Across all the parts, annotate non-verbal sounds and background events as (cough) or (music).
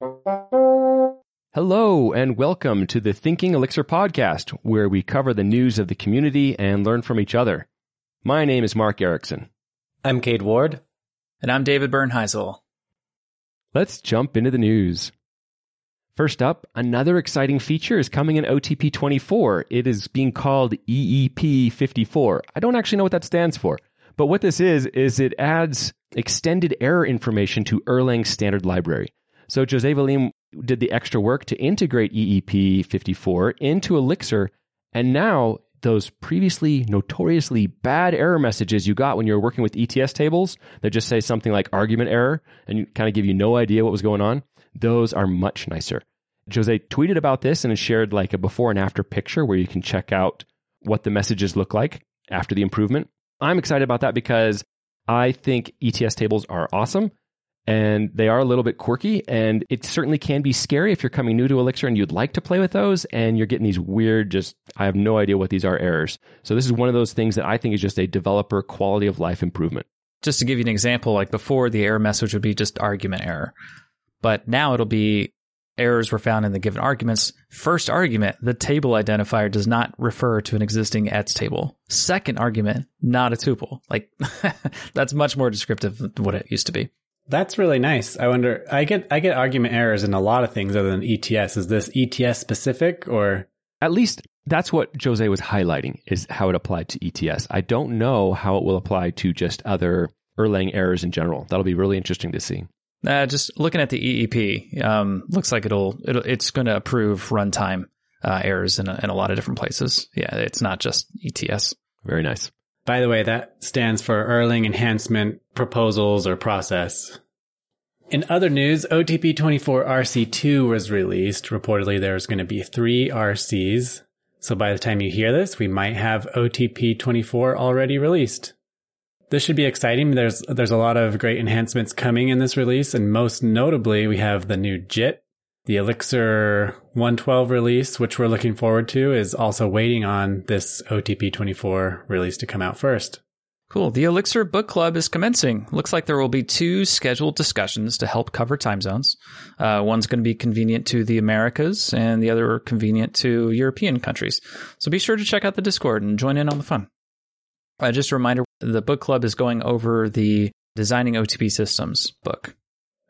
Hello, and welcome to the Thinking Elixir podcast, where we cover the news of the community and learn from each other. My name is Mark Ericksen. I'm Cade Ward. And I'm David Bernheisel. Let's jump into the news. First up, another exciting feature is coming in OTP 24. It is being called EEP 54. I don't actually know what that stands for, but what this is, is it adds extended error information to Erlang's standard library. So Jose Valim did the extra work to integrate EEP 54 into Elixir, and now those previously notoriously bad error messages you got when you were working with ETS tables that just say something like argument error and kind of give you no idea what was going on, those are much nicer. Jose tweeted about this and shared like a before and after picture where you can check out what the messages look like after the improvement. I'm excited about that because I think ETS tables are awesome and they are a little bit quirky and it certainly can be scary if you're coming new to Elixir and you'd like to play with those and you're getting these weird just I have no idea what these are errors. So this is one of those things that I think is just a developer quality of life improvement. Just to give you an example, like before the error message would be just argument error. But now it'll be errors were found in the given arguments. First argument, the table identifier does not refer to an existing ets table. Second argument, not a tuple. Like (laughs) that's much more descriptive than what it used to be. That's really nice. I wonder I get I get argument errors in a lot of things other than ETS. Is this ETS specific or at least that's what Jose was highlighting is how it applied to ETS. I don't know how it will apply to just other Erlang errors in general. That'll be really interesting to see. Uh, just looking at the EEP, um, looks like it'll, it'll it's going to approve runtime uh, errors in a, in a lot of different places. Yeah, it's not just ETS. Very nice. By the way, that stands for Erlang Enhancement Proposals or Process. In other news, OTP 24 RC2 was released. Reportedly, there's going to be three RCs. So by the time you hear this, we might have OTP 24 already released this should be exciting. There's there's a lot of great enhancements coming in this release, and most notably, we have the new JIT. The Elixir 112 release, which we're looking forward to, is also waiting on this OTP 24 release to come out first. Cool. The Elixir Book Club is commencing. Looks like there will be two scheduled discussions to help cover time zones. Uh, one's going to be convenient to the Americas, and the other convenient to European countries. So be sure to check out the Discord and join in on the fun. Uh, just a reminder the book club is going over the Designing OTP Systems book.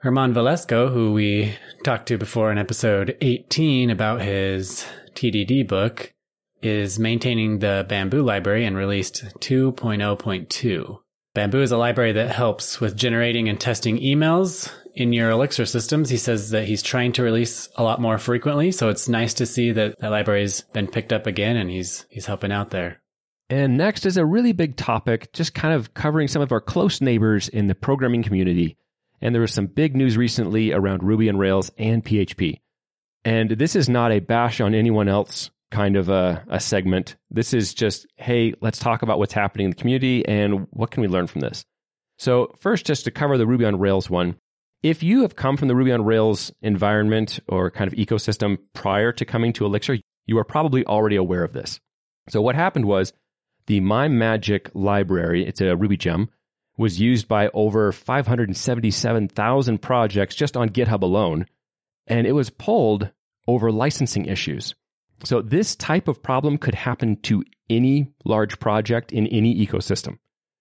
German Velasco, who we talked to before in episode 18 about his TDD book, is maintaining the Bamboo library and released 2.0.2. Bamboo is a library that helps with generating and testing emails in your Elixir systems. He says that he's trying to release a lot more frequently, so it's nice to see that that library's been picked up again and he's he's helping out there. And next is a really big topic, just kind of covering some of our close neighbors in the programming community. And there was some big news recently around Ruby on Rails and PHP. And this is not a bash on anyone else kind of a, a segment. This is just, hey, let's talk about what's happening in the community and what can we learn from this. So, first, just to cover the Ruby on Rails one, if you have come from the Ruby on Rails environment or kind of ecosystem prior to coming to Elixir, you are probably already aware of this. So, what happened was the mimemagic library, it's a Ruby gem, was used by over 577,000 projects just on GitHub alone, and it was pulled over licensing issues. So, this type of problem could happen to any large project in any ecosystem.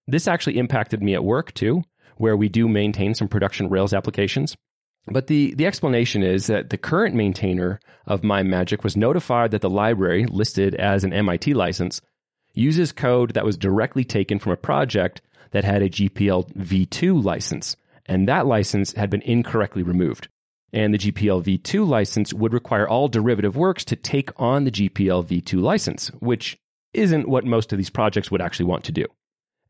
This actually impacted me at work too, where we do maintain some production Rails applications. But the, the explanation is that the current maintainer of mimemagic was notified that the library, listed as an MIT license, uses code that was directly taken from a project that had a GPL v2 license, and that license had been incorrectly removed. And the GPL v2 license would require all derivative works to take on the GPL v2 license, which isn't what most of these projects would actually want to do.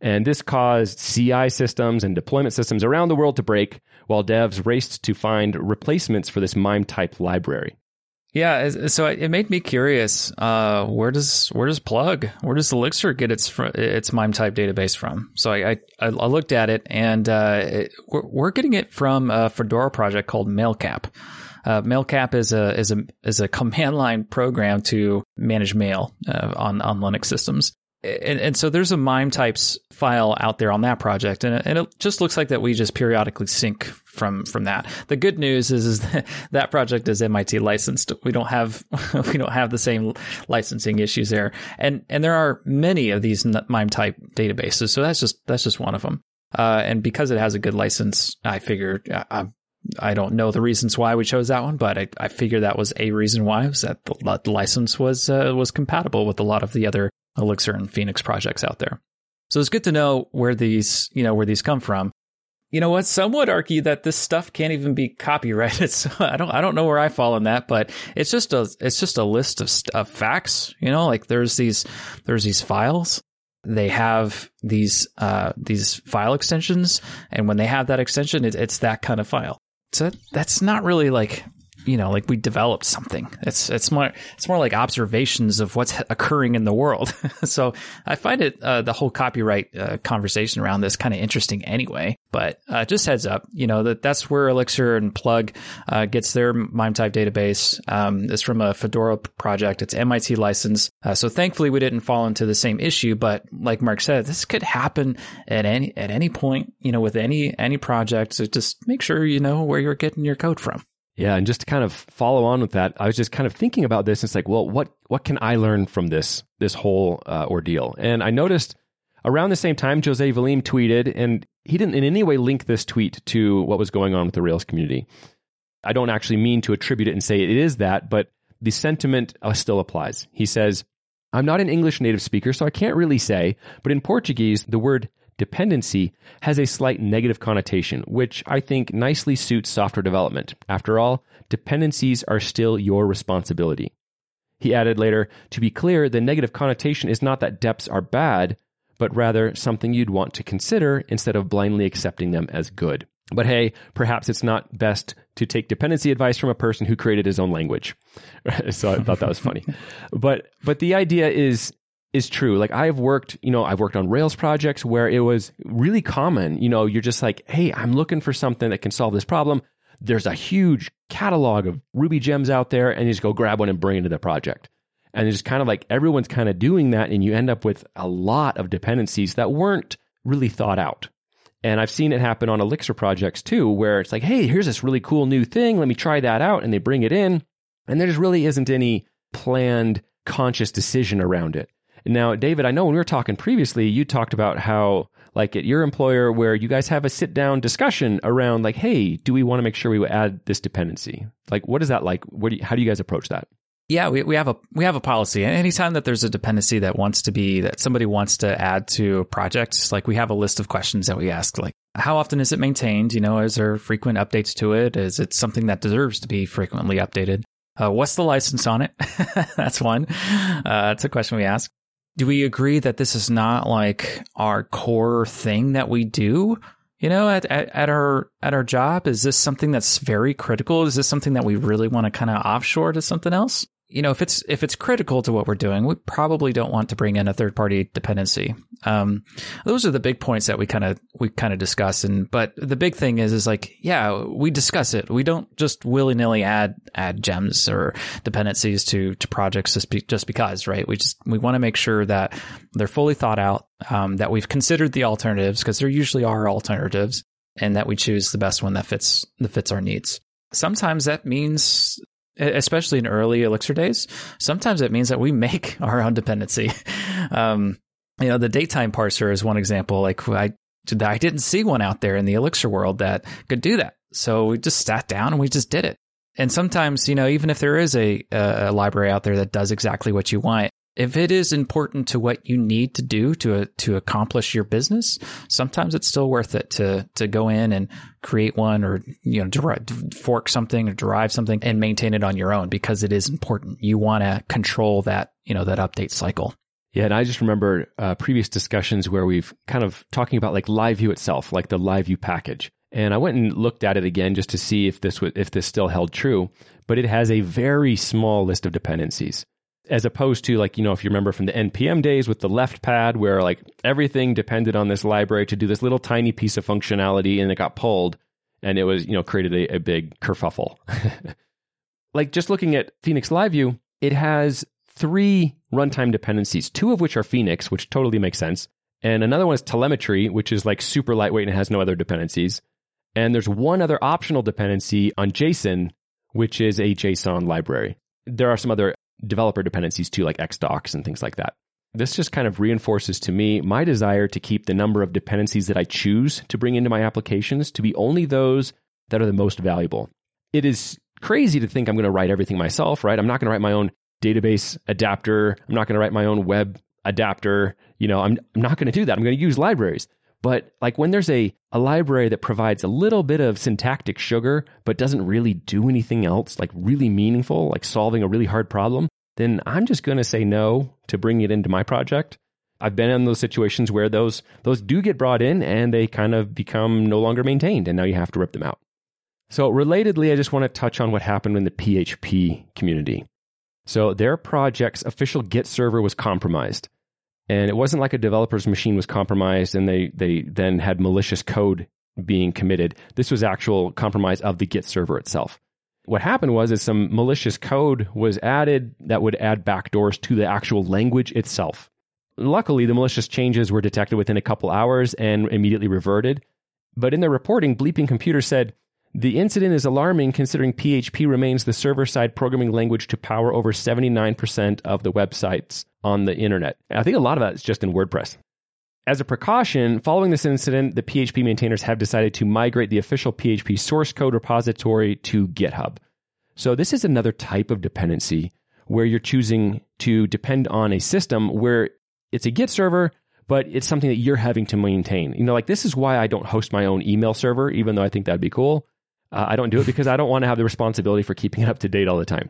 And this caused CI systems and deployment systems around the world to break while devs raced to find replacements for this MIME type library. Yeah, so it made me curious. Uh, where does where does Plug, where does Elixir get its its MIME type database from? So I I, I looked at it, and uh, it, we're, we're, getting it from a Fedora project called Mailcap. Uh, Mailcap is a is a is a command (laughs) line program to manage mail uh, on on Linux systems. And, and, so there's a MIME types file out there on that project, and, and it just looks like that we just periodically sync from from that. The good news is is (laughs) that, that project is MIT licensed. We don't have (laughs) we don't have the same licensing issues there, and and there are many of these MIME type databases. So that's just that's just one of them. Uh, and because it has a good license, I figured uh, I, I don't know the reasons why we chose that one, but I, I figure that was a reason why was that the, the license was uh, was compatible with a lot of the other Elixir and Phoenix projects out there. So it's good to know where these you know where these come from. You know what? Some would argue that this stuff can't even be copyrighted. (laughs) So I don't I don't know where I fall in that, but it's just a it's just a list of, of facts. You know, like there's these there's these files they have these uh, these file extensions, and when they have that extension, it, it's that kind of file. So that's not really like you know, like we developed something. It's it's more it's more like observations of what's (laughs) occurring in the world. (laughs) so I find it uh, the whole copyright uh, conversation around this kind of interesting anyway. But uh, just heads up, you know that that's where Elixir and Plug uh, gets their MIME type database. Um, it's from a Fedora project. It's MIT licensed. Uh, so thankfully we didn't fall into the same issue. But like Mark said, this could happen at any at any point. You know, with any any project. So just make sure you know where you're getting your code from. Yeah, and just to kind of follow on with that, I was just kind of thinking about this. And It's like, well, what what can I learn from this this whole uh, ordeal? And I noticed around the same time, Jose Valim tweeted, and he didn't in any way link this tweet to what was going on with the Rails community. I don't actually mean to attribute it and say it is that, but the sentiment uh, still applies. He says, "I'm not an English native speaker, so I can't really say, but in Portuguese, the word dependency has a slight negative connotation, which I think nicely suits software development. After all, dependencies are still your responsibility. He added later, to be clear, the negative connotation is not that deps are bad, but rather something you'd want to consider instead of blindly accepting them as good. But hey, perhaps it's not best to take dependency advice from a person who created his own language. (laughs) so I thought that was funny. (laughs) but but the idea is is true. Like I've worked, you know, I've worked on Rails projects where it was really common. You know, you're just like, hey, I'm looking for something that can solve this problem. There's a huge catalog of Ruby gems out there, and you just go grab one and bring it into the project. And it's kind of like everyone's kind of doing that, and you end up with a lot of dependencies that weren't really thought out. And I've seen it happen on Elixir projects too, where it's like, hey, here's this really cool new thing. Let me try that out. And they bring it in, and there just really isn't any planned, conscious decision around it. Now, David, I know when we were talking previously, you talked about how, like at your employer, where you guys have a sit down discussion around, like, hey, do we want to make sure we add this dependency? Like, what is that like? What do you, how do you guys approach that? Yeah, we, we have a we have a policy. Anytime that there's a dependency that wants to be that somebody wants to add to a project, like we have a list of questions that we ask, like how often is it maintained? You know, is there frequent updates to it? Is it something that deserves to be frequently updated? Uh, what's the license on it? (laughs) that's one. Uh, that's a question we ask do we agree that this is not like our core thing that we do? You know, at, at, at our at our job, is this something that's very critical? Is this something that we really want to kind of offshore to something else? You know, if it's if it's critical to what we're doing, we probably don't want to bring in a third party dependency. Um, those are the big points that we kind of we kind of discuss. And but the big thing is is like, yeah, we discuss it. We don't just willy nilly add add gems or dependencies to to projects just be, just because, right? We just we want to make sure that they're fully thought out, um, that we've considered the alternatives because there usually are alternatives, and that we choose the best one that fits that fits our needs. Sometimes that means especially in early Elixir days, sometimes it means that we (laughs) make our own dependency. Um, you know, the datetime parser is one example. Like I, I didn't see one out there in the Elixir world that could do that. So we just sat down and we just did it. And sometimes, you know, even if there is a, a library out there that does exactly what you want, if it is important to what you need to do to to accomplish your business, sometimes it's still worth it to to go in and create one or you know derive, fork something or derive something and maintain it on your own because it is important. You want to control that you know that update cycle. Yeah, and I just remember uh, previous discussions where we've kind of talking about like LiveView itself, like the LiveView package. And I went and looked at it again just to see if this if this still held true. But it has a very small list of dependencies as opposed to like you know if you remember from the npm days with the left pad where like everything depended on this library to do this little tiny piece of functionality and it got pulled and it was you know created a, a big kerfuffle (laughs) like just looking at phoenix liveview it has three runtime dependencies two of which are phoenix which totally makes sense and another one is telemetry which is like super lightweight and has no other dependencies And there's one other optional dependency on Jason, which is a JSON library. There are some other developer dependencies too, like Xdocs and things like that. This just kind of reinforces to me my desire to keep the number of dependencies that I choose to bring into my applications to be only those that are the most valuable. It is crazy to think I'm going to write everything myself, right? I'm not going to write my own database adapter. I'm not going to write my own web adapter. You know, I'm, I'm not going to do that. I'm going to use libraries. But like when there's a, a library that provides a little bit of syntactic sugar, but doesn't really do anything else, like really meaningful, like solving a really hard problem, then I'm just going to say no to bring it into my project. I've been in those situations where those those do get brought in and they kind of become no longer maintained and now you have to rip them out. So relatedly, I just want to touch on what happened in the PHP community. So their project's official Git server was compromised. And it wasn't like a developer's machine was compromised and they, they then had malicious code being committed. This was actual compromise of the Git server itself. What happened was is some malicious code was added that would add backdoors to the actual language itself. Luckily, the malicious changes were detected within a couple hours and immediately reverted. But in their reporting, Bleeping Computer said the incident is alarming considering PHP remains the server side programming language to power over 79% of the websites on the internet. I think a lot of that is just in WordPress. As a precaution, following this incident, the PHP maintainers have decided to migrate the official PHP source code repository to GitHub. So, this is another type of dependency where you're choosing to depend on a system where it's a Git server, but it's something that you're having to maintain. You know, like this is why I don't host my own email server, even though I think that'd be cool. Uh, I don't do it because I don't want to have the responsibility for keeping it up to date all the time.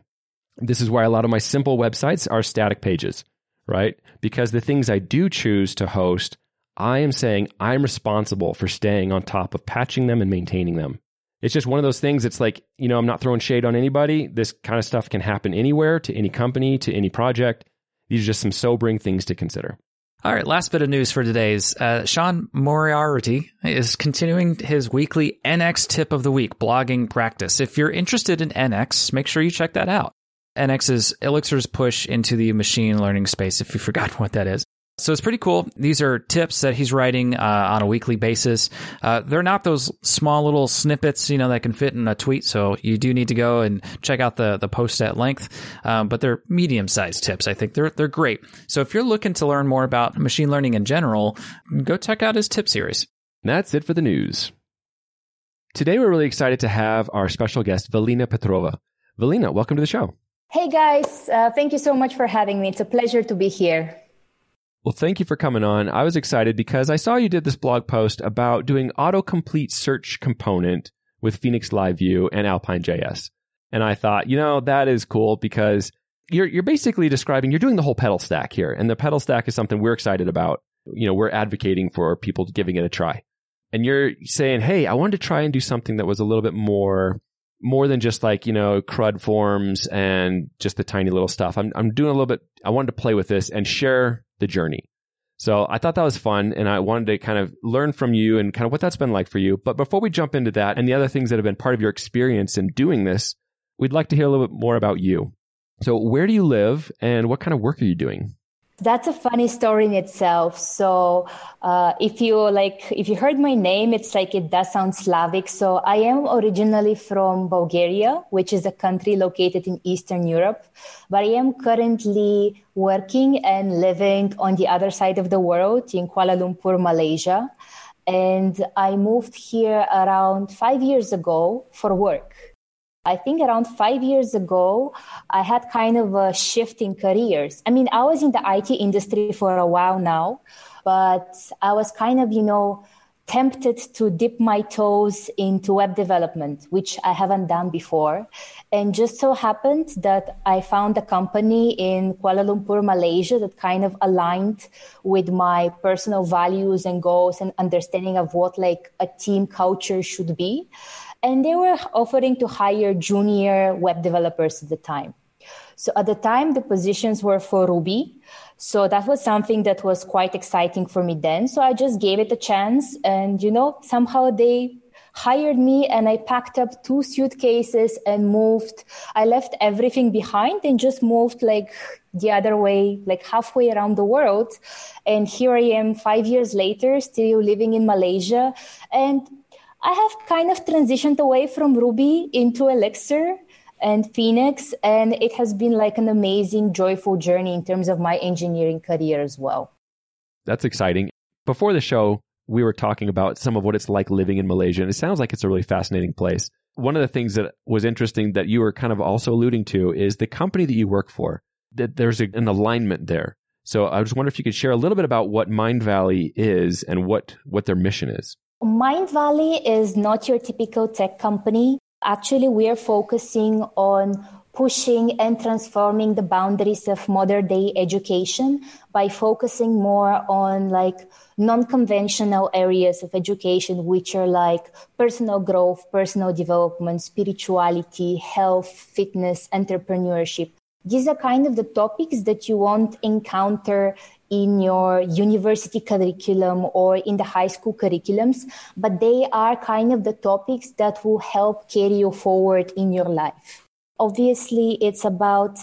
This is why a lot of my simple websites are static pages, right? Because the things I do choose to host, I am saying I'm responsible for staying on top of patching them and maintaining them. It's just one of those things. It's like, you know, I'm not throwing shade on anybody. This kind of stuff can happen anywhere, to any company, to any project. These are just some sobering things to consider. All right, last bit of news for today's. Uh, Sean Moriarty is continuing his weekly NX tip of the week blogging practice. If you're interested in NX, make sure you check that out. NX is Elixir's push into the machine learning space, if you forgot what that is. So it's pretty cool. These are tips that he's writing uh, on a weekly basis. Uh, they're not those small little snippets, you know, that can fit in a tweet. So you do need to go and check out the the post at length. Um, but they're medium sized tips. I think they're they're great. So if you're looking to learn more about machine learning in general, go check out his tip series. That's it for the news. Today we're really excited to have our special guest Velina Petrova. Velina, welcome to the show. Hey guys, uh, thank you so much for having me. It's a pleasure to be here. Well, thank you for coming on. I was excited because I saw you did this blog post about doing autocomplete search component with Phoenix Live View and Alpine JS. And I thought, you know, that is cool because you're you're basically describing you're doing the whole petal stack here. And the petal stack is something we're excited about. You know, we're advocating for people giving it a try. And you're saying, "Hey, I wanted to try and do something that was a little bit more more than just like, you know, CRUD forms and just the tiny little stuff. I'm I'm doing a little bit I wanted to play with this and share the journey. So I thought that was fun and I wanted to kind of learn from you and kind of what that's been like for you. But before we jump into that and the other things that have been part of your experience in doing this, we'd like to hear a little bit more about you. So where do you live and what kind of work are you doing? That's a funny story in itself. So, uh, if you like, if you heard my name, it's like it does sound Slavic. So, I am originally from Bulgaria, which is a country located in Eastern Europe, but I am currently working and living on the other side of the world in Kuala Lumpur, Malaysia. And I moved here around five years ago for work. I think around five years ago, I had kind of a shift in careers. I mean, I was in the IT industry for a while now, but I was kind of, you know, tempted to dip my toes into web development, which I haven't done before. And just so happened that I found a company in Kuala Lumpur, Malaysia that kind of aligned with my personal values and goals and understanding of what like a team culture should be and they were offering to hire junior web developers at the time. So at the time, the positions were for Ruby. So that was something that was quite exciting for me then. So I just gave it a chance and, you know, somehow they hired me and I packed up two suitcases and moved. I left everything behind and just moved like the other way, like halfway around the world. And here I am five years later, still living in Malaysia. And I have kind of transitioned away from Ruby into Elixir and Phoenix, and it has been like an amazing, joyful journey in terms of my engineering career as well. That's exciting. Before the show, we were talking about some of what it's like living in Malaysia, and it sounds like it's a really fascinating place. One of the things that was interesting that you were kind of also alluding to is the company that you work for, that there's a, an alignment there. So I just wonder if you could share a little bit about what Mindvalley is and what, what their mission is. Mindvalley is not your typical tech company. Actually, we are focusing on pushing and transforming the boundaries of modern day education by focusing more on like non-conventional areas of education which are like personal growth personal development spirituality health fitness entrepreneurship these are kind of the topics that you won't encounter in your university curriculum or in the high school curriculums, but they are kind of the topics that will help carry you forward in your life. Obviously, it's about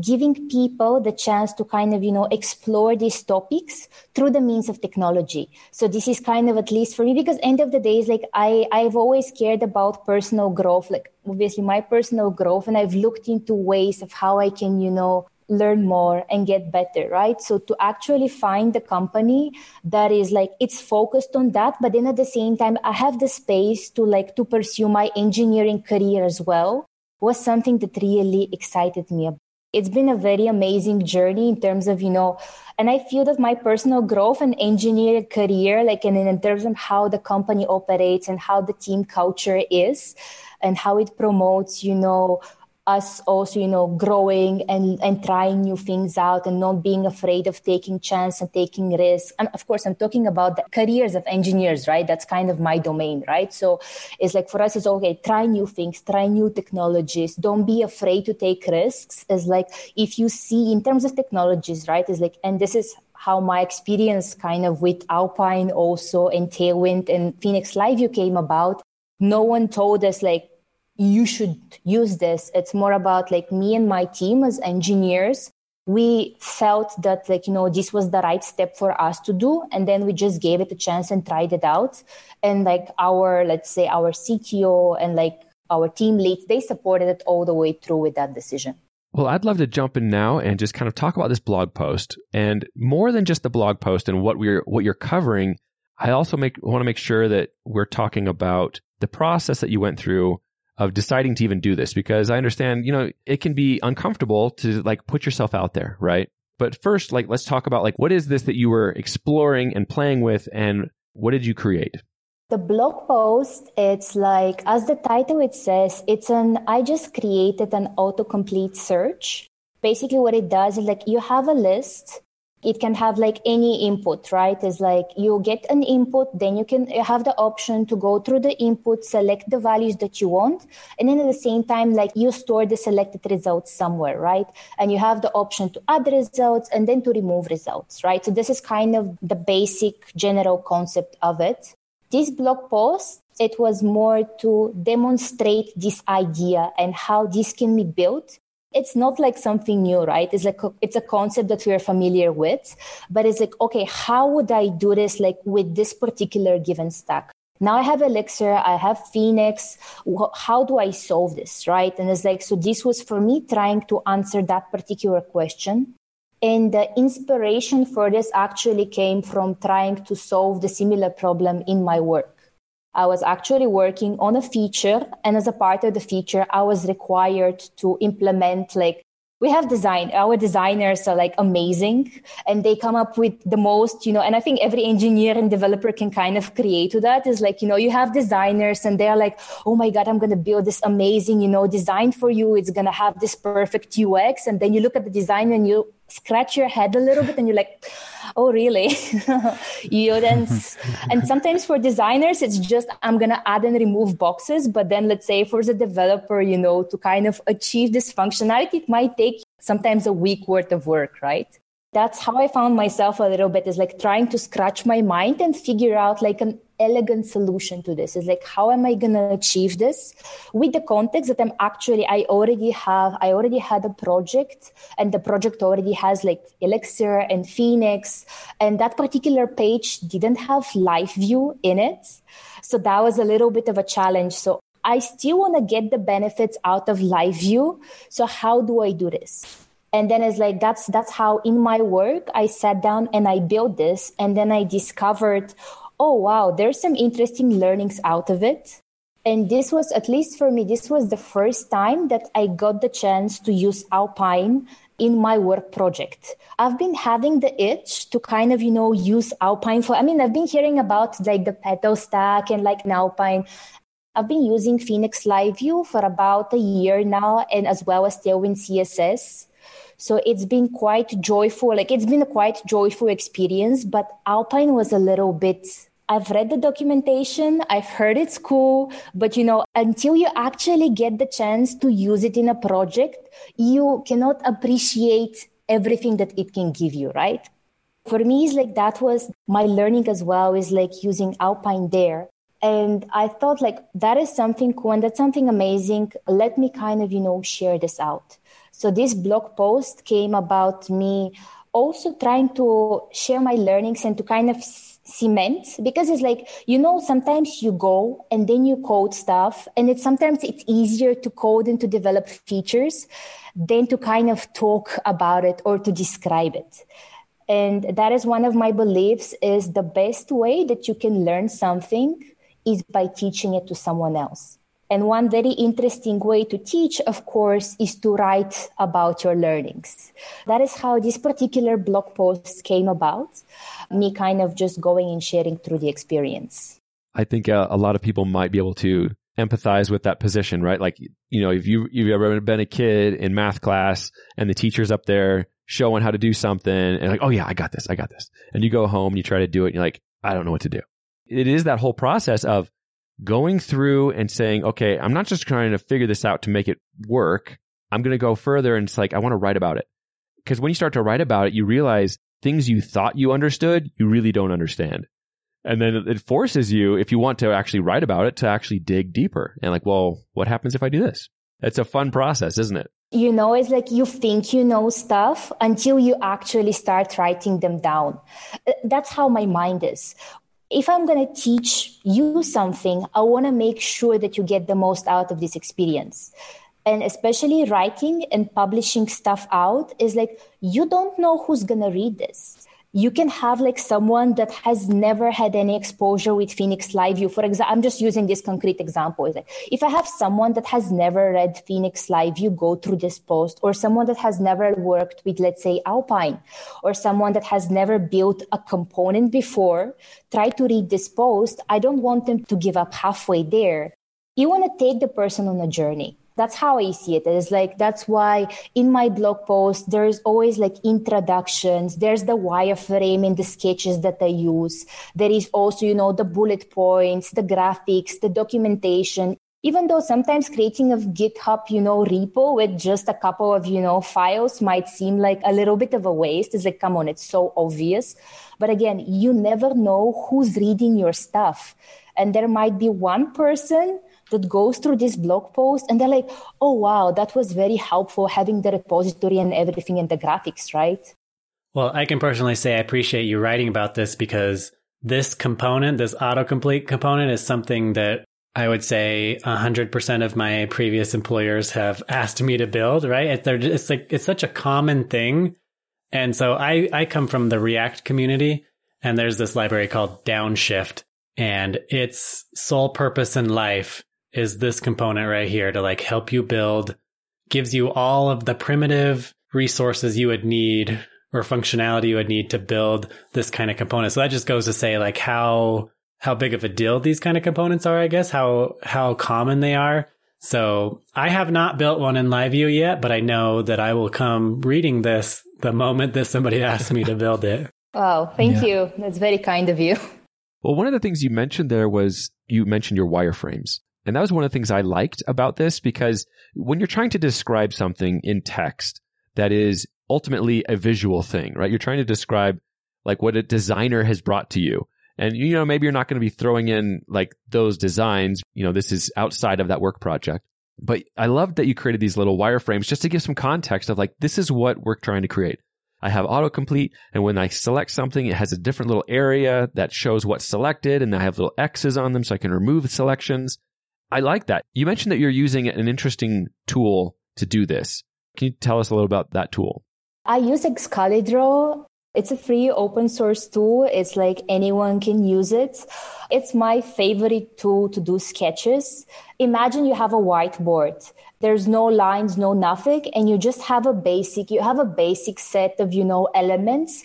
giving people the chance to kind of you know explore these topics through the means of technology so this is kind of at least for me because end of the day is like i i've always cared about personal growth like obviously my personal growth and i've looked into ways of how i can you know learn more and get better right? So to actually find the company that is like it's focused on that but then at the same time i have the space to like to pursue my engineering career as well was something that really excited me. It's been a very amazing journey in terms of you know and i feel that my personal growth and engineering career like and in terms of how the company operates and how the team culture is and how it promotes you know us also you know growing and and trying new things out and not being afraid of taking chance and taking risks and of course i'm talking about the careers of engineers right? That's kind of my domain right? So it's like for us it's okay try new things try new technologies. Don't be afraid to take risks. Is like if you see in terms of technologies right? Is like and this is how my experience kind of with alpine also and tailwind and phoenix live view came about. No one told us like you should use this. It's more about like me and my team as engineers. We felt that like, you know, this was the right step for us to do. And then we just gave it a chance and tried it out. And like our, let's say our CTO and like our team leads, they supported it all the way through with that decision. Well, I'd love to jump in now and just kind of talk about this blog post and more than just the blog post and what we're what you're covering. I also make want to make sure that we're talking about the process that you went through of deciding to even do this because I understand, you know, it can be uncomfortable to like put yourself out there, right? But first, like, let's talk about like, what is this that you were exploring and playing with and what did you create? The blog post, it's like, as the title it says, it's an, I just created an autocomplete search. Basically, what it does is like you have a list it can have like any input, right? It's like you get an input, then you can have the option to go through the input, select the values that you want. And then at the same time, like you store the selected results somewhere, right? And you have the option to add results and then to remove results, right? So this is kind of the basic general concept of it. This blog post, it was more to demonstrate this idea and how this can be built it's not like something new, right? It's like, it's a concept that we're familiar with, but it's like, okay, how would I do this like with this particular given stack? Now I have Elixir, I have Phoenix. How do I solve this, right? And it's like, so this was for me trying to answer that particular question. And the inspiration for this actually came from trying to solve the similar problem in my work. I was actually working on a feature. And as a part of the feature, I was required to implement like we have design our designers are like amazing and they come up with the most you know and i think every engineer and developer can kind of create to that is like you know you have designers and they're like oh my god i'm going to build this amazing you know design for you it's going to have this perfect ux and then you look at the design and you scratch your head a little bit and you're like oh really? (laughs) You then (laughs) and sometimes for designers it's just i'm gonna add and remove boxes but then let's say for the developer you know to kind of achieve this functionality it might take sometimes a week worth of work right? That's how i found myself a little bit is like trying to scratch my mind and figure out like an elegant solution to this. Is like, how am I going to achieve this with the context that I'm actually, I already have, I already had a project and the project already has like Elixir and Phoenix. And that particular page didn't have live view in it. So that was a little bit of a challenge. So I still want to get the benefits out of live view. So how do I do this? and then it's like that's that's how in my work i sat down and i built this and then i discovered oh wow there's some interesting learnings out of it. And this was at least for me this was the first time that i got the chance to use alpine in my work project. I've been having the itch to kind of you know use alpine for i mean i've been hearing about like the petal stack and like alpine. I've been using Phoenix Live View for about a year now, and as well as Tailwind CSS. So it's been quite joyful. Like it's been a quite joyful experience, but Alpine was a little bit I've read the documentation, I've heard it's cool, but you know, until you actually get the chance to use it in a project, you cannot appreciate everything that it can give you, right? For me, it's like that was my learning as well, is like using Alpine there. And I thought like that is something cool and that's something amazing. Let me kind of, you know, share this out. So this blog post came about me also trying to share my learnings and to kind of cement because it's like you know sometimes you go and then you code stuff and it's sometimes it's easier to code and to develop features than to kind of talk about it or to describe it. And that is one of my beliefs is the best way that you can learn something is by teaching it to someone else and one very interesting way to teach, of course, is to write about your learnings. That is how this particular blog post came about, me kind of just going and sharing through the experience. I think uh, a lot of people might be able to empathize with that position, right? Like, you know, if you, you've ever been a kid in math class and the teacher's up there showing how to do something and like, oh yeah, I got this, I got this. And you go home and you try to do it and you're like, I don't know what to do. It is that whole process of going through and saying, okay, I'm not just trying to figure this out to make it work. I'm going to go further and it's like, I want to write about it. Because when you start to write about it, you realize things you thought you understood, you really don't understand. And then it forces you, if you want to actually write about it, to actually dig deeper and like, well, what happens if I do this? It's a fun process, isn't it? You know, it's like you think you know stuff until you actually start writing them down. That's how my mind is if I'm going to teach you something, I want to make sure that you get the most out of this experience. And especially writing and publishing stuff out is like, you don't know who's going to read this you can have like someone that has never had any exposure with Phoenix Live View. For example, I'm just using this concrete example. If I have someone that has never read Phoenix Live View go through this post, or someone that has never worked with, let's say, Alpine, or someone that has never built a component before, try to read this post, I don't want them to give up halfway there. You want to take the person on a journey that's how I see it. It's like that's why in my blog post there's always like introductions. There's the wireframe in the sketches that I use. There is also, you know, the bullet points, the graphics, the documentation. Even though sometimes creating a GitHub, you know, repo with just a couple of, you know, files might seem like a little bit of a waste. It's like, come on, it's so obvious. But again, you never know who's reading your stuff. And there might be one person that goes through this blog post and they're like, oh, wow, that was very helpful having the repository and everything and the graphics, right? Well, I can personally say I appreciate you writing about this because this component, this autocomplete component, is something that I would say 100% of my previous employers have asked me to build, right? It's like, it's such a common thing. And so I, I come from the React community and there's this library called Downshift and its sole purpose in life is this component right here to like help you build, gives you all of the primitive resources you would need or functionality you would need to build this kind of component. So that just goes to say like how how big of a deal these kind of components are, I guess, how how common they are. So I have not built one in LiveView yet, but I know that I will come reading this the moment that somebody (laughs) asks me to build it. Wow, thank yeah. you. That's very kind of you. Well, one of the things you mentioned there was you mentioned your wireframes. And that was one of the things I liked about this because when you're trying to describe something in text that is ultimately a visual thing, right? You're trying to describe like what a designer has brought to you. And, you know, maybe you're not going to be throwing in like those designs. You know, this is outside of that work project. But I love that you created these little wireframes just to give some context of like, this is what we're trying to create. I have autocomplete. And when I select something, it has a different little area that shows what's selected. And I have little X's on them so I can remove selections. I like that. You mentioned that you're using an interesting tool to do this. Can you tell us a little about that tool? I use Excalidraw it's a free open source tool. It's like anyone can use it. It's my favorite tool to do sketches. Imagine you have a whiteboard. There's no lines, no nothing, and you just have a basic, you have a basic set of, you know, elements.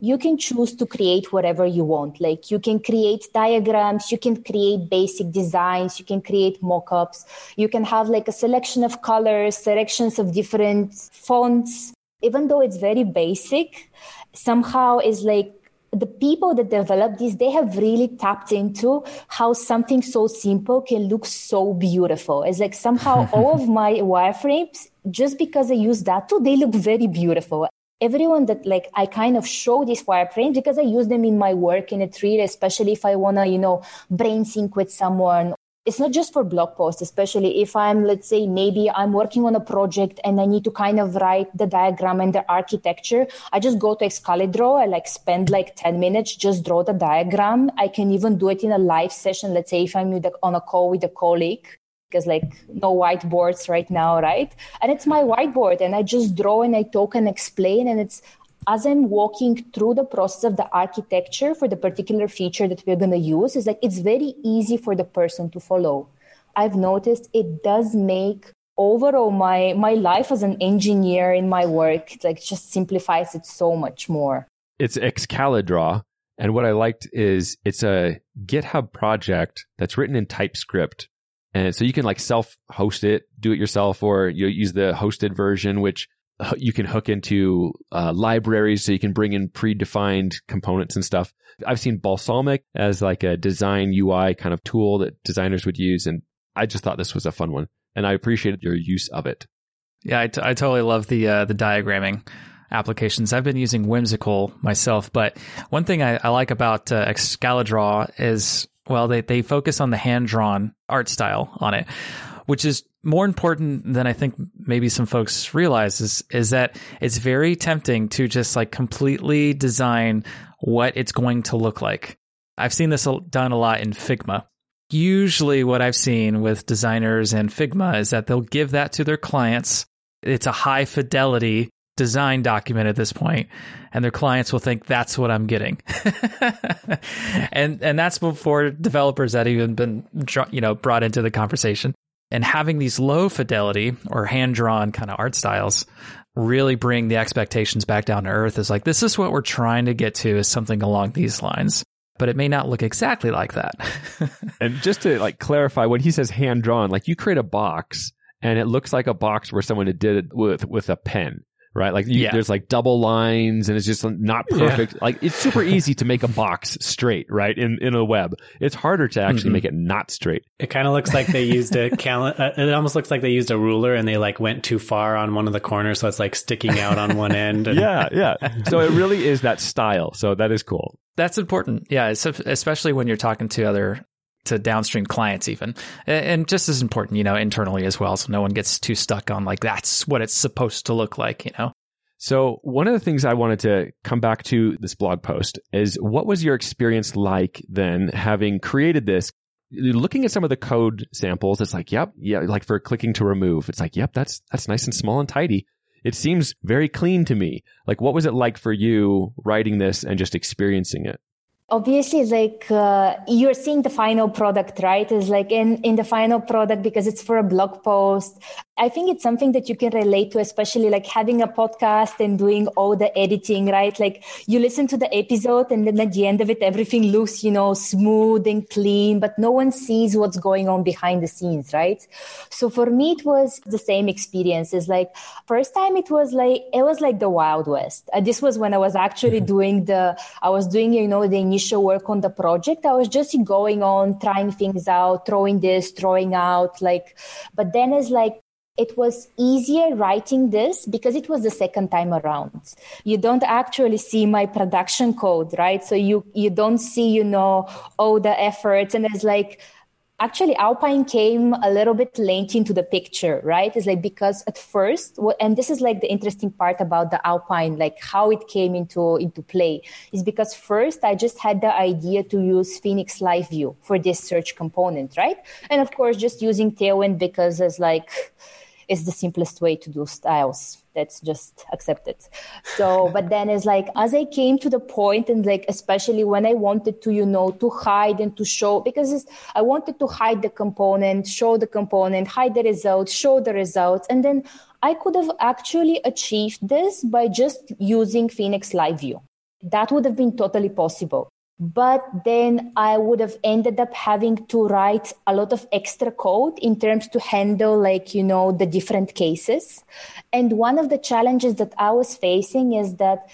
You can choose to create whatever you want. Like you can create diagrams, you can create basic designs, you can create mock-ups, you can have like a selection of colors, selections of different fonts. Even though it's very basic, somehow is like the people that develop this they have really tapped into how something so simple can look so beautiful it's like somehow (laughs) all of my wireframes just because i use that tool they look very beautiful everyone that like i kind of show these wireframes because i use them in my work in a tree especially if i want to you know brain sync with someone it's not just for blog posts, especially if I'm, let's say, maybe I'm working on a project and I need to kind of write the diagram and the architecture. I just go to Excalidraw. I like spend like 10 minutes, just draw the diagram. I can even do it in a live session. Let's say if I'm on a call with a colleague, because like no whiteboards right now, right? And it's my whiteboard and I just draw and I talk and explain and it's as I'm walking through the process of the architecture for the particular feature that we're going to use, is like it's very easy for the person to follow. I've noticed it does make overall my my life as an engineer in my work like just simplifies it so much more. It's Excalidraw, and what I liked is it's a GitHub project that's written in TypeScript. And so you can like self host it, do it yourself, or you use the hosted version, which you can hook into uh, libraries so you can bring in predefined components and stuff. I've seen Balsamiq as like a design UI kind of tool that designers would use. And I just thought this was a fun one. And I appreciated your use of it. Yeah, I, t- I totally love the uh, the diagramming applications. I've been using Whimsical myself, but one thing I, I like about uh, Excalidraw is well, they they focus on the hand drawn art style on it, which is more important than I think maybe some folks realize is is that it's very tempting to just like completely design what it's going to look like. I've seen this done a lot in Figma. Usually what I've seen with designers and Figma is that they'll give that to their clients. It's a high fidelity design document at this point and their clients will think that's what I'm getting. (laughs) and and that's before developers had even been you know brought into the conversation. And having these low fidelity or hand drawn kind of art styles really bring the expectations back down to earth. Is like this is what we're trying to get to is something along these lines. But it may not look exactly like that. (laughs) And just to like clarify when he says hand drawn like you create a box and it looks like a box where someone did it with with a pen right? Like you, yeah. there's like double lines and it's just not perfect. Yeah. Like it's super easy to make a box straight, right? In in a web, it's harder to actually mm-hmm. make it not straight. It kind of looks like they used a (laughs) calendar. Uh, it almost looks like they used a ruler and they like went too far on one of the corners, so it's like sticking out on one end. And... yeah, yeah. So it really is that style. So that is cool. (laughs) That's important. Yeah, especially when you're talking to other to downstream clients even. And just as important you know internally as well so no one gets too stuck on like that's what it's supposed to look like you know? So one of the things i wanted to come back to this blog post is what was your experience like then having created this? Looking at some of the code samples it's like yep yeah like for clicking to remove it's like yep that's that's nice and small and tidy. It seems very clean to me. Like what was it like for you writing this and just experiencing it obviously like uh, you're seeing the final product right? Is like in in the final product because it's for a blog post. I think it's something that you can relate to especially like having a podcast and doing all the editing right? Like you listen to the episode and then at the end of it everything looks you know smooth and clean but no one sees what's going on behind the scenes right? So for me it was the same experience. Is like first time it was like it was like the wild west. Uh, this was when i was actually (laughs) doing the i was doing you know the initial work on the project. I was just going on, trying things out, throwing this, throwing out, like, but then it's like, it was easier writing this because it was the second time around. You don't actually see my production code, right? So you you don't see, you know, all the efforts and it's like actually alpine came a little bit late into the picture right? It's like because at first and this is like the interesting part about the alpine like how it came into into play is because first i just had the idea to use phoenix live view for this search component right? And of course just using tailwind because it's like it's the simplest way to do styles let's just accept it so (laughs) but then it's like as i came to the point and like especially when i wanted to you know to hide and to show because i wanted to hide the component show the component hide the results show the results. And then i could have actually achieved this by just using phoenix live view. That would have been totally possible but then I would have ended up having to write a lot of extra code in terms to handle like, you know, the different cases. And one of the challenges that I was facing is that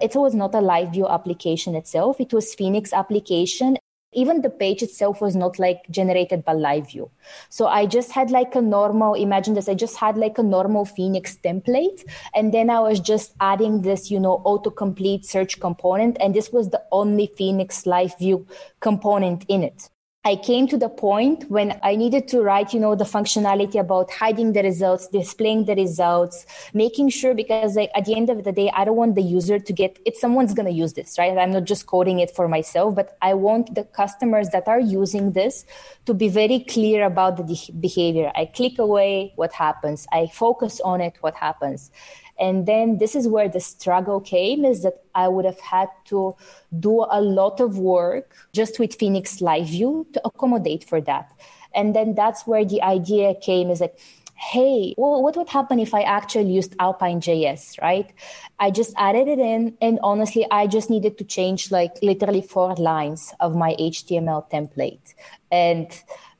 it was not a live view application itself. It was Phoenix application even the page itself was not like generated by live view. So i just had like a normal imagine this i just had like a normal phoenix template and then i was just adding this you know autocomplete search component and this was the only phoenix live view component in it I came to the point when I needed to write, you know, the functionality about hiding the results, displaying the results, making sure because like at the end of the day, I don't want the user to get it. Someone's going to use this, right? I'm not just coding it for myself, but I want the customers that are using this to be very clear about the de- behavior. I click away, what happens? I focus on it, what happens? And then this is where the struggle came is that I would have had to do a lot of work just with Phoenix Live View to accommodate for that. And then that's where the idea came is like, hey, well, what would happen if I actually used Alpine JS, right? I just added it in. And honestly, I just needed to change like literally four lines of my HTML template. And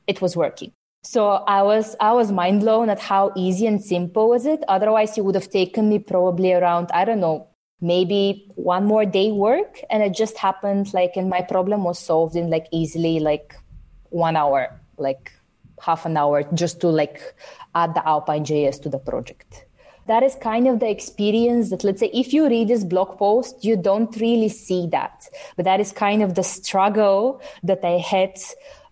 it was working. So I was I was mind blown at how easy and simple was it. Otherwise, it would have taken me probably around I don't know maybe one more day work, and it just happened like and my problem was solved in like easily like one hour, like half an hour, just to like add the Alpine JS to the project. That is kind of the experience that let's say if you read this blog post, you don't really see that, but that is kind of the struggle that I had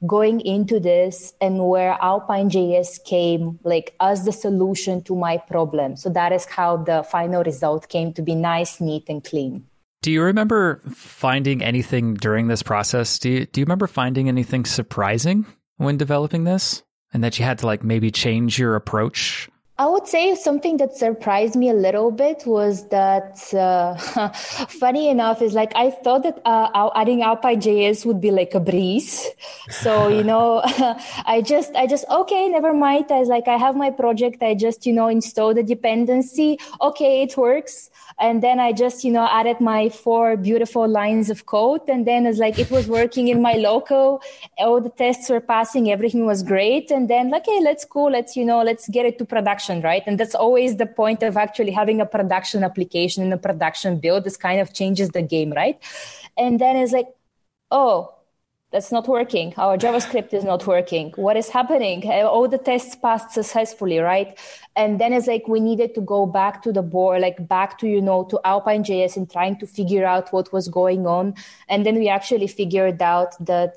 going into this and where Alpine JS came like as the solution to my problem. So that is how the final result came to be nice, neat, and clean. Do you remember finding anything during this process? Do you, do you remember finding anything surprising when developing this? And that you had to like maybe change your approach I would say something that surprised me a little bit was that, uh, (laughs) funny enough, is like I thought that uh, adding Alpine.js would be like a breeze. So you (laughs) know, (laughs) I just, I just okay, never mind. I was like, I have my project. I just, you know, install the dependency. Okay, it works and then i just you know added my four beautiful lines of code. And then it's like it was working in my local. All the tests were passing. Everything was great. And then like hey let's go. Let's you know let's get it to production right? And that's always the point of actually having a production application and a production build. This kind of changes the game right? And then it's like oh that's not working. Our JavaScript is not working. What is happening? Uh, all the tests passed successfully, right? And then it's like we needed to go back to the board, like back to, you know, to Alpine JS and trying to figure out what was going on. And then we actually figured out that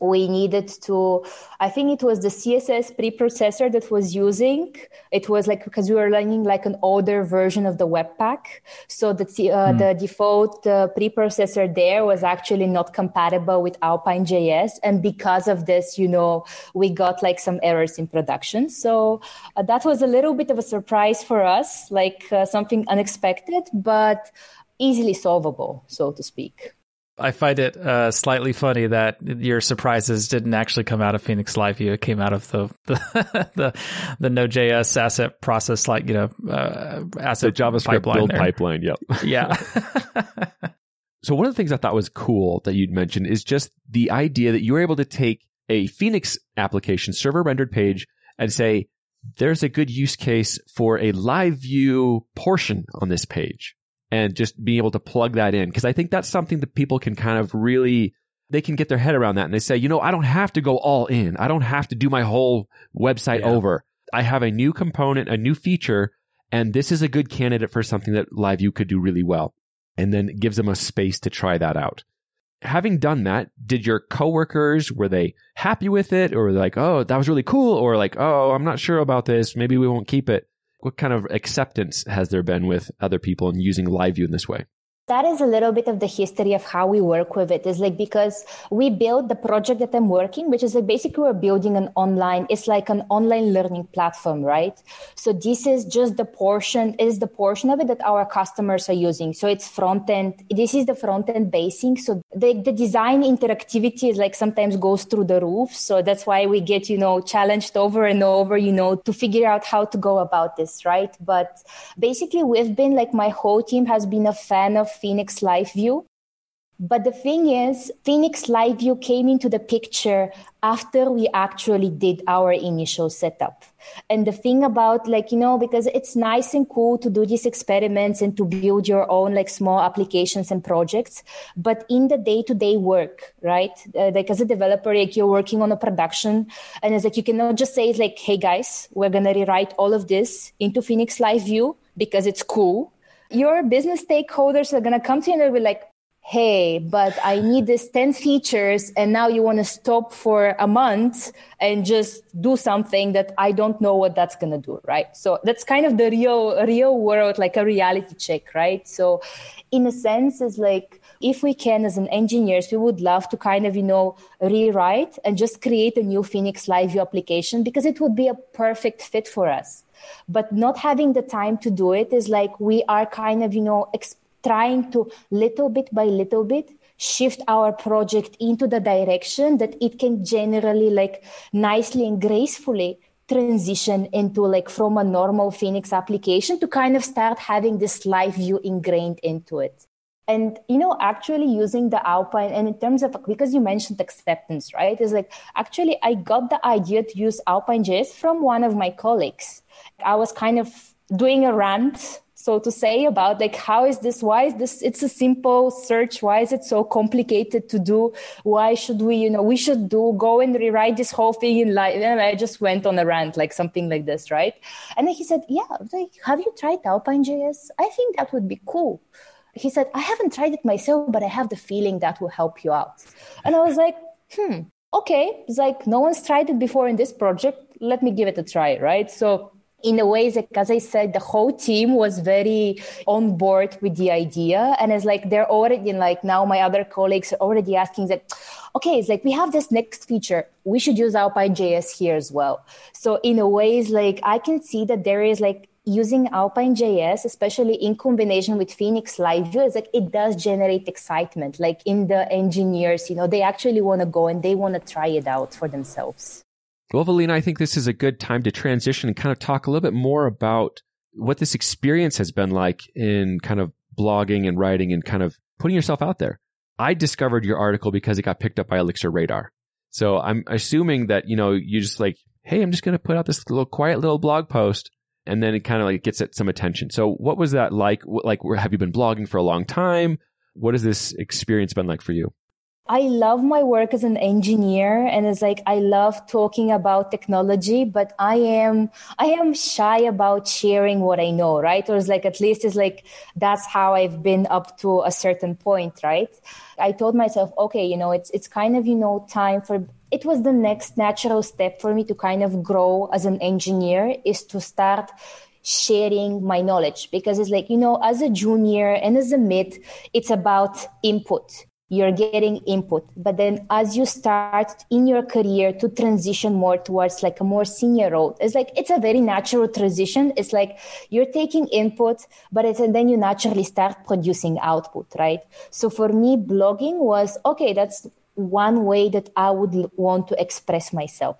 we needed to i think it was the css preprocessor that was using. It was like because we were learning like an older version of the webpack. So the, uh, mm. the default uh, preprocessor there was actually not compatible with alpine js and because of this you know we got like some errors in production. So uh, that was a little bit of a surprise for us like uh, something unexpected but easily solvable so to speak I find it uh, slightly funny that your surprises didn't actually come out of Phoenix Live View. It came out of the the (laughs) the, the Node.js asset process, like you know, uh, asset the JavaScript pipeline build there. pipeline. Yep. (laughs) Yeah. (laughs) so one of the things I thought was cool that you'd mentioned is just the idea that you were able to take a Phoenix application server rendered page and say, there's a good use case for a live view portion on this page and just being able to plug that in. Cause I think that's something that people can kind of really, they can get their head around that and they say, you know, I don't have to go all in. I don't have to do my whole website yeah. over. I have a new component, a new feature, and this is a good candidate for something that LiveView could do really well. And then gives them a space to try that out. Having done that, did your coworkers, were they happy with it or like, oh, that was really cool? Or like, oh, I'm not sure about this. Maybe we won't keep it. What kind of acceptance has there been with other people in using LiveView in this way? That is a little bit of the history of how we work with it. Is like because we build the project that i'm working which is like basically we're building an online it's like an online learning platform right? So this is just the portion is the portion of it that our customers are using. So it's front end this is the front end basing. So the, the design interactivity is like sometimes goes through the roof. So that's why we get you know challenged over and over you know to figure out how to go about this right? But basically we've been like my whole team has been a fan of Phoenix Live View. But the thing is, Phoenix Live View came into the picture after we actually did our initial setup. And the thing about like, you know, because it's nice and cool to do these experiments and to build your own like small applications and projects. But in the day to day work, right? Uh, like as a developer, like you're working on a production and it's like, you cannot just say like, Hey guys, we're going to rewrite all of this into Phoenix Live View because it's cool your business stakeholders are going to come to you and they'll be like, hey, but I need this 10 features. And now you want to stop for a month and just do something that I don't know what that's going to do. Right. So that's kind of the real, real world, like a reality check. Right. So in a sense, is like, if we can as an engineers we would love to kind of you know rewrite and just create a new phoenix live view application because it would be a perfect fit for us. But not having the time to do it is like we are kind of you know ex- trying to little bit by little bit shift our project into the direction that it can generally like nicely and gracefully transition into like from a normal phoenix application to kind of start having this live view ingrained into it and you know actually using the alpine and in terms of because you mentioned acceptance right? It's like actually i got the idea to use alpine js from one of my colleagues. I was kind of doing a rant so to say about like how is this why is this it's a simple search why is it so complicated to do? Why should we you know we should do go and rewrite this whole thing in live and i just went on a rant like something like this right? And then he said yeah like have you tried alpine js i think that would be cool he said, I haven't tried it myself, but I have the feeling that will help you out. And I was like, hmm, okay. It's like, no one's tried it before in this project. Let me give it a try, right? So in a way, like, as I said, the whole team was very on board with the idea. And it's like, they're already like, now my other colleagues are already asking that, okay, it's like, we have this next feature. We should use Alpine JS here as well. So in a way, it's like, I can see that there is like using Alpine JS, especially in combination with Phoenix Live View, is like it does generate excitement. Like in the engineers, you know, they actually want to go and they want to try it out for themselves. Well, Velina, I think this is a good time to transition and kind of talk a little bit more about what this experience has been like in kind of blogging and writing and kind of putting yourself out there. I discovered your article because it got picked up by Elixir Radar. So I'm assuming that, you know, you just like, hey, I'm just going to put out this little quiet little blog post and then it kind of like gets it some attention. So what was that like? Like, have you been blogging for a long time? What has this experience been like for you? I love my work as an engineer and it's like I love talking about technology, but I am I am shy about sharing what I know, right? Or it's like at least it's like that's how I've been up to a certain point, right? I told myself, okay, you know, it's it's kind of, you know, time for it was the next natural step for me to kind of grow as an engineer is to start sharing my knowledge because it's like you know as a junior and as a mid it's about input you're getting input but then as you start in your career to transition more towards like a more senior role it's like it's a very natural transition it's like you're taking input but and then you naturally start producing output right so for me blogging was okay that's one way that I would want to express myself.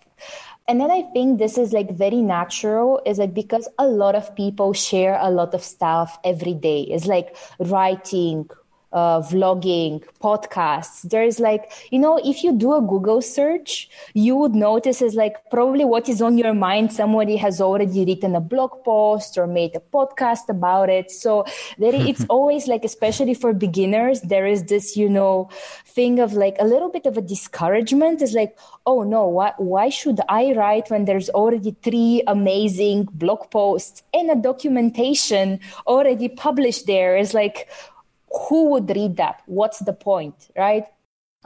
And then I think this is like very natural, is like because a lot of people share a lot of stuff every day. It's like writing, uh, vlogging, podcasts. There's like, you know, if you do a Google search, you would notice is like probably what is on your mind. Somebody has already written a blog post or made a podcast about it. So there, it's (laughs) always like, especially for beginners, there is this, you know, thing of like a little bit of a discouragement is like, oh no, why, why should I write when there's already three amazing blog posts and a documentation already published there? Is like, who would read that? What's the point right?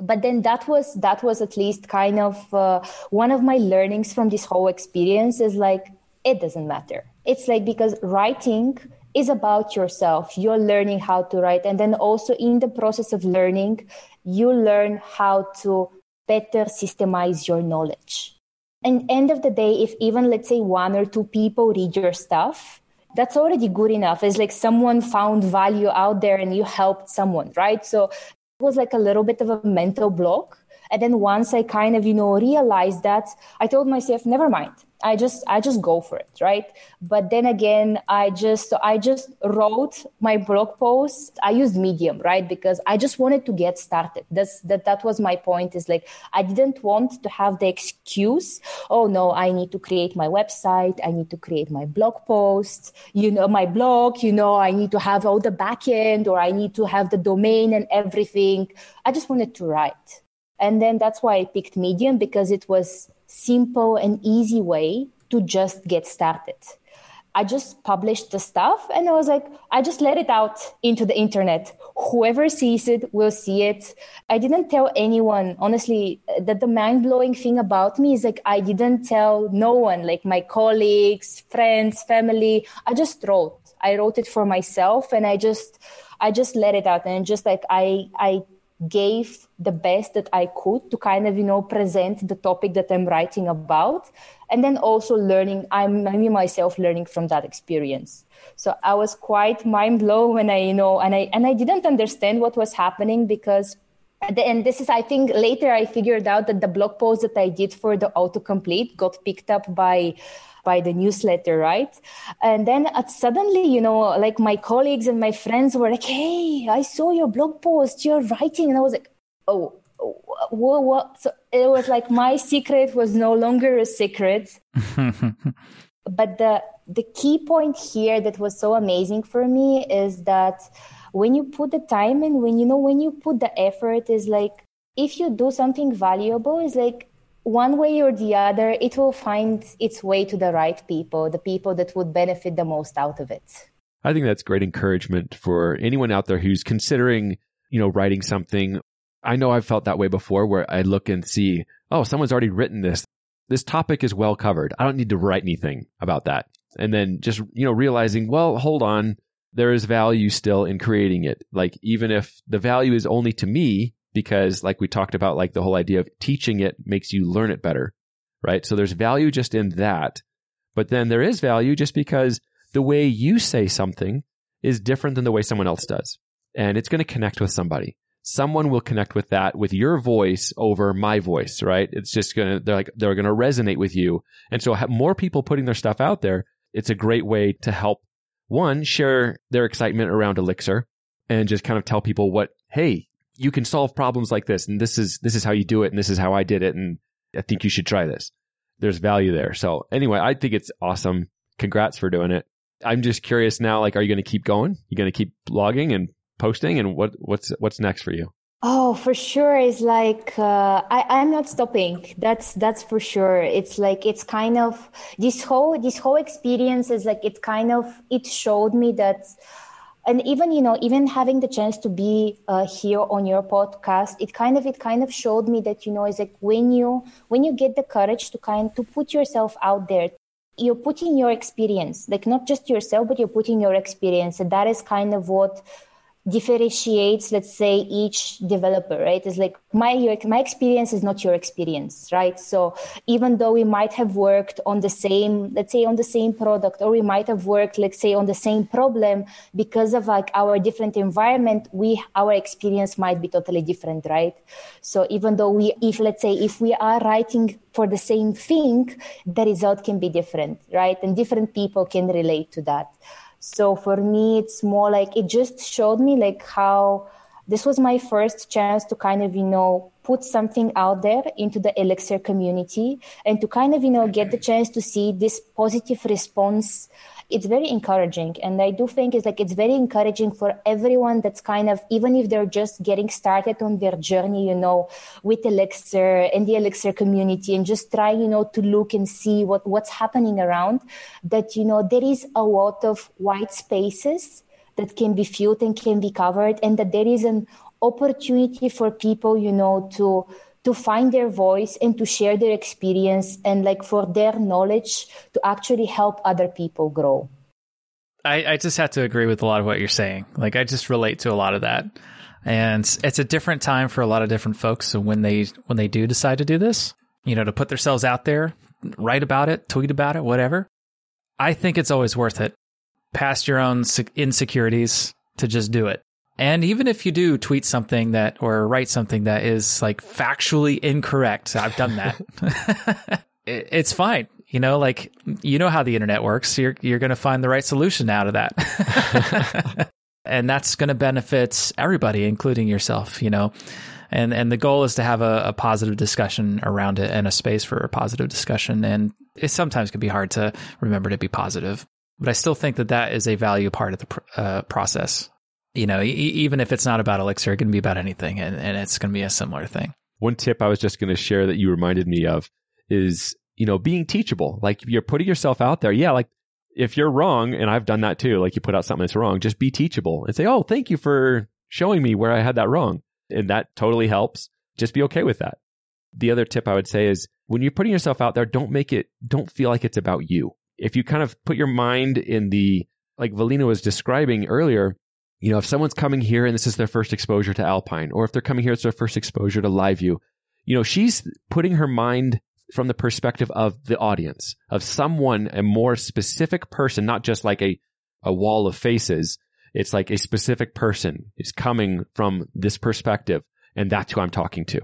But then that was that was at least kind of uh, one of my learnings from this whole experience is like it doesn't matter. It's like because writing is about yourself. You're learning how to write. And then also in the process of learning you learn how to better systemize your knowledge. And end of the day if even let's say one or two people read your stuff that's already good enough. It's like someone found value out there and you helped someone, right? So it was like a little bit of a mental block. And then once I kind of, you know, realized that, I told myself, never mind. I just I just go for it, right? But then again, I just I just wrote my blog post. I used Medium, right? Because I just wanted to get started. That's that that was my point. Is like I didn't want to have the excuse, oh no, I need to create my website, I need to create my blog post, you know, my blog, you know, I need to have all the backend or I need to have the domain and everything. I just wanted to write. And then that's why I picked Medium because it was simple and easy way to just get started. I just published the stuff and I was like, I just let it out into the internet. Whoever sees it will see it. I didn't tell anyone, honestly, that the mind blowing thing about me is like, I didn't tell no one, like my colleagues, friends, family. I just wrote. I wrote it for myself and I just, I just let it out and just like I, I gave the best that I could to kind of, you know, present the topic that I'm writing about. And then also learning, I'm me myself learning from that experience. So I was quite mind blown when I, you know, and I and I didn't understand what was happening because and this is i think later i figured out that the blog post that i did for the autocomplete got picked up by by the newsletter, right? And then uh, suddenly, you know, like my colleagues and my friends were like, "Hey, I saw your blog post. You're writing," and I was like, "Oh." What, what? So it was like my secret was no longer a secret. (laughs) but the the key point here that was so amazing for me is that when you put the time in, when you know when you put the effort, is like if you do something valuable, is like one way or the other, it will find its way to the right people, the people that would benefit the most out of it. I think that's great encouragement for anyone out there who's considering, you know, writing something. I know I've felt that way before where I look and see, oh, someone's already written this. This topic is well covered. I don't need to write anything about that. And then just, you know, realizing, well, hold on, there is value still in creating it. Like even if the value is only to me, because like we talked about, like the whole idea of teaching it makes you learn it better, right? So there's value just in that. But then there is value just because the way you say something is different than the way someone else does. And it's going to connect with somebody. Someone will connect with that with your voice over my voice, right? It's just going to, they're like, they're going to resonate with you. And so more people putting their stuff out there. It's a great way to help one, share their excitement around Elixir and just kind of tell people what, hey, you can solve problems like this and this is this is how you do it and this is how I did it and I think you should try this. There's value there. So anyway, I think it's awesome. Congrats for doing it. I'm just curious now like are you going to keep going? You going to keep blogging and posting and what what's what's next for you? Oh, for sure. It's like uh, I, I'm not stopping. That's that's for sure. It's like it's kind of this whole this whole experience is like it kind of it showed me that and even you know even having the chance to be uh, here on your podcast it kind of it kind of showed me that you know is like when you when you get the courage to kind to put yourself out there you're putting your experience like not just yourself but you're putting your experience. And that is kind of what differentiates let's say each developer right? It's like my your, my experience is not your experience right? So even though we might have worked on the same let's say on the same product or we might have worked let's say on the same problem because of like our different environment we our experience might be totally different right? So even though we if let's say if we are writing for the same thing the result can be different right? And different people can relate to that so for me, it's more like it just showed me like how this was my first chance to kind of, you know, put something out there into the Elixir community and to kind of, you know, get the chance to see this positive response it's very encouraging. And i do think it's like it's very encouraging for everyone that's kind of even if they're just getting started on their journey you know with elixir and the elixir community and just trying you know to look and see what what's happening around that you know there is a lot of white spaces that can be filled and can be covered and that there is an opportunity for people you know to to find their voice and to share their experience and like for their knowledge to actually help other people grow. I, I just have to agree with a lot of what you're saying. Like I just relate to a lot of that. And it's a different time for a lot of different folks. So when they when they do decide to do this, you know, to put themselves out there, write about it, tweet about it, whatever. I think it's always worth it. Past your own insecurities to just do it. And even if you do tweet something that or write something that is like factually incorrect, I've done that. (laughs) it's fine. You know, like you know how the internet works. You're you're going to find the right solution out of that. (laughs) and that's going to benefit everybody including yourself, you know. And and the goal is to have a, a positive discussion around it and a space for a positive discussion and it sometimes can be hard to remember to be positive. But I still think that that is a value part of the pr- uh, process you know, e- even if it's not about Elixir, it can be about anything, and, and it's going to be a similar thing. One tip I was just going to share that you reminded me of is, you know, being teachable. Like you're putting yourself out there. Yeah, like if you're wrong, and I've done that too, like you put out something that's wrong, just be teachable and say, oh, thank you for showing me where I had that wrong. And that totally helps. Just be okay with that. The other tip I would say is when you're putting yourself out there, don't make it, don't feel like it's about you. If you kind of put your mind in the, like Valina was describing earlier, you know, if someone's coming here and this is their first exposure to Alpine, or if they're coming here, it's their first exposure to LiveView, you know, she's putting her mind from the perspective of the audience, of someone, a more specific person, not just like a, a wall of faces. It's like a specific person is coming from this perspective, and that's who I'm talking to.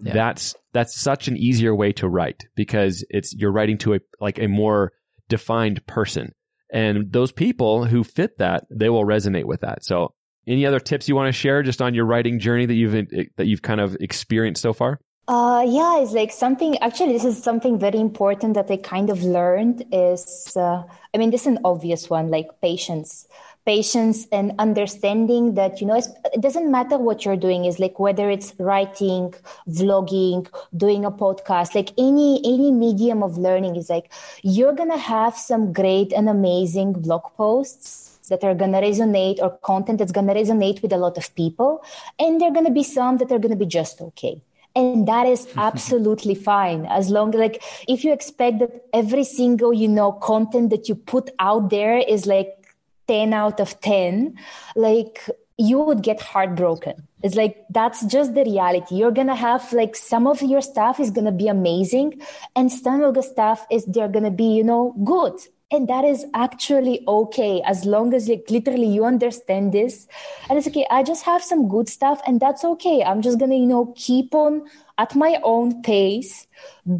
Yeah. That's that's such an easier way to write because it's you're writing to a like a more defined person. And those people who fit that, they will resonate with that. So any other tips you want to share just on your writing journey that you've that you've kind of experienced so far? Uh, yeah, it's like something. Actually, this is something very important that I kind of learned. Is uh, I mean, this is an obvious one, like patience patience and understanding that you know it doesn't matter what you're doing is like whether it's writing vlogging doing a podcast like any any medium of learning is like you're gonna have some great and amazing blog posts that are going to resonate or content that's going to resonate with a lot of people and there are going to be some that are going to be just okay. And that is (laughs) absolutely fine as long like if you expect that every single you know content that you put out there is like 10 out of 10 like you would get heartbroken. It's like that's just the reality. You're gonna have like some of your stuff is gonna be amazing and some of the stuff is they're gonna be you know good. And that is actually okay as long as like literally you understand this. And it's okay i just have some good stuff and that's okay. I'm just gonna you know keep on at my own pace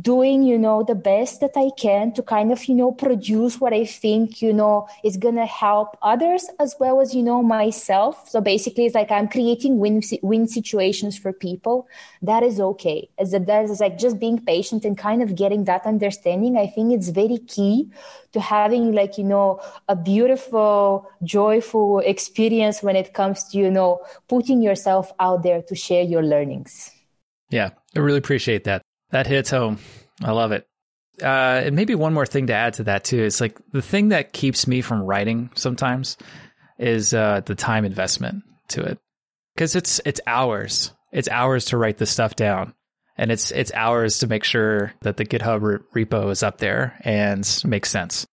doing you know the best that i can to kind of you know produce what i think you know is going to help others as well as you know myself. So basically it's like i'm creating win win situations for people. That is okay. As that is like just being patient and kind of getting that understanding i think it's very key to having like you know a beautiful joyful experience when it comes to you know putting yourself out there to share your learnings. Yeah i really appreciate that that hits home. I love it. Uh, and maybe one more thing to add to that too It's like the thing that keeps me from writing sometimes is uh, the time investment to it because it's it's hours. It's hours to write this stuff down, and it's it's hours to make sure that the GitHub re- repo is up there and makes sense.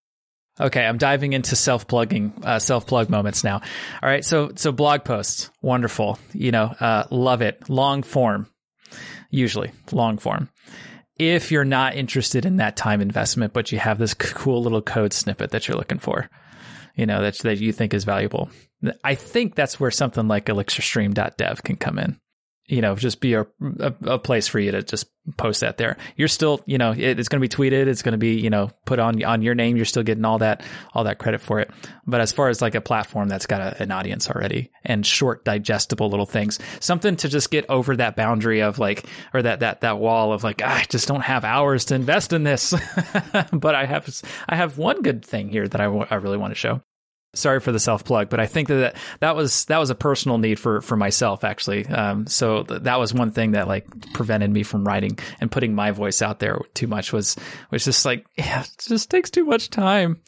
Okay, I'm diving into self plugging, uh, self plug moments now. All right, so so blog posts, wonderful. You know, uh, love it. Long form, usually long form. If you're not interested in that time investment, but you have this cool little code snippet that you're looking for, you know, that, that you think is valuable. I think that's where something like elixirstream.dev can come in. You know, just be a, a, a, place for you to just post that there. You're still, you know, it, it's going to be tweeted. It's going to be, you know, put on, on your name. You're still getting all that, all that credit for it. But as far as like a platform that's got a, an audience already and short, digestible little things, something to just get over that boundary of like, or that, that, that wall of like, ah, I just don't have hours to invest in this. (laughs) but I have, I have one good thing here that I, w- I really want to show sorry for the self plug, but I think that that was that was a personal need for for myself actually. Um, so th- that was one thing that like prevented me from writing and putting my voice out there too much was was just like (laughs) yeah, it just takes too much time. (laughs)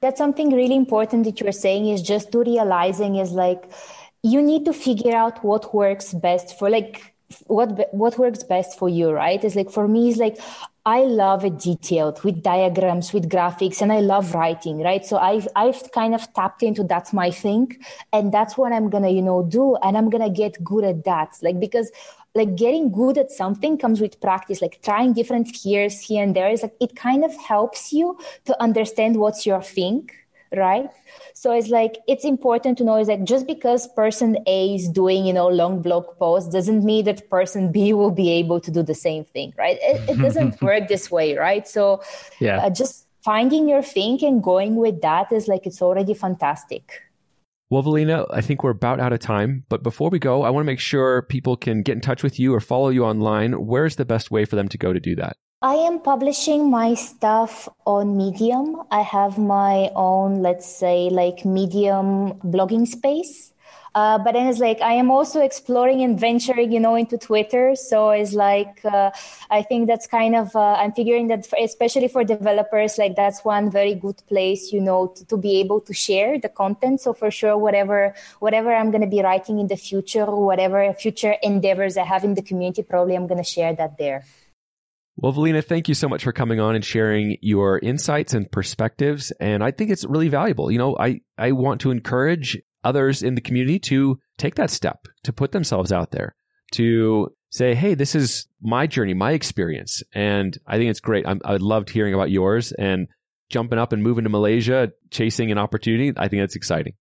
That's something really important that you're saying is just to realizing is like you need to figure out what works best for like what what works best for you right it's like for me it's like I love it detailed with diagrams, with graphics, and I love writing, right? So I've I've kind of tapped into that's my thing, and that's what I'm gonna, you know, do, and I'm gonna get good at that. Like because like getting good at something comes with practice, like trying different gears here and there is like it kind of helps you to understand what's your thing, right? So it's like it's important to know is like just because person A is doing you know long blog posts doesn't mean that person B (laughs) will be able to do the same thing, right? It, it doesn't (laughs) work this way, right? So yeah, uh, just finding your thing and going with that is like it's already fantastic. Well, Valina, I think we're about out of time. But before we go, I want to make sure people can get in touch with you or follow you online. Where's the best way for them to go to do that? I am publishing my stuff on Medium. I have my own, let's say, like Medium blogging space. Uh, but then it's like I am also exploring and venturing, you know, into Twitter. So it's like uh, I think that's kind of uh, I'm figuring that, for, especially for developers, like that's one very good place, you know, to, to be able to share the content. So for sure, whatever whatever I'm going to be writing in the future, whatever future endeavors I have in the community, probably I'm going to share that there. Well, Valina, thank you so much for coming on and sharing your insights and perspectives. And I think it's really valuable. You know, I, I want to encourage others in the community to take that step, to put themselves out there, to say, hey, this is my journey, my experience. And I think it's great. I'm, I loved hearing about yours and jumping up and moving to Malaysia, chasing an opportunity. I think that's exciting.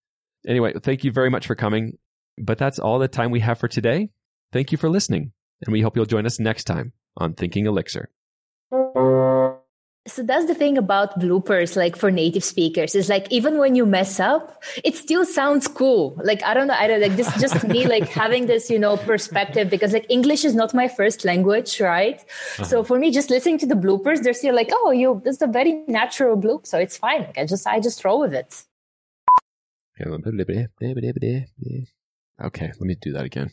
Anyway, thank you very much for coming. But that's all the time we have for today. Thank you for listening. And we hope you'll join us next time on Thinking Elixir. So that's the thing about bloopers, like for native speakers, is like even when you mess up, it still sounds cool. Like I don't know, I don't like this. Just me, (laughs) like having this, you know, perspective because like English is not my first language, right? Uh-huh. So for me, just listening to the bloopers, they're still like, oh, you, this is a very natural bloop, so it's fine. Like I just, I just roll with it. Okay, let me do that again.